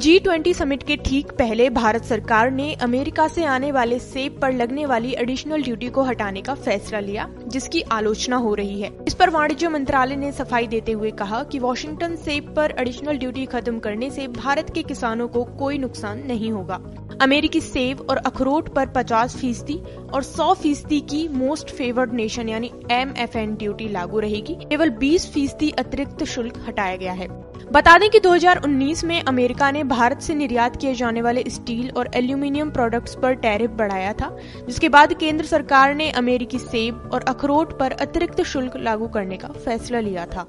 G twenty summit के ठीक पहले भारत सरकार ने अमेरिका से आने वाले सेब पर लगने वाली एडिशनल ड्यूटी को हटाने का फैसला लिया, जिसकी आलोचना हो रही है। इस पर वाणिज्य मंत्रालय ने सफ़ाई देते हुए कहा कि वॉशिंगटन सेब पर एडिशनल ड्यूटी खत्म करने से भारत के किसानों को कोई नुकसान नहीं होगा। अमेरिकी सेब और अखरोट पर 50 फ़ीसदी और 100 फ़ीसदी की मोस्ट फेवर्ड नेशन यानी एम एफ़ एन ड्यूटी लागू रहेगी। केवल 20 फ़ीसदी अतिरिक्त शुल्क हटाया गया है। बता दें कि 2019 में अमेरिका ने भारत से निर्यात किए जाने वाले स्टील और एल्यूमिनियम प्रोडक्ट्स पर टैरिफ बढ़ाया था, जिसके बाद केंद्र सरकार ने अमेरिकी सेब और अखरोट पर अतिरिक्त शुल्क लागू करने का फैसला लिया था।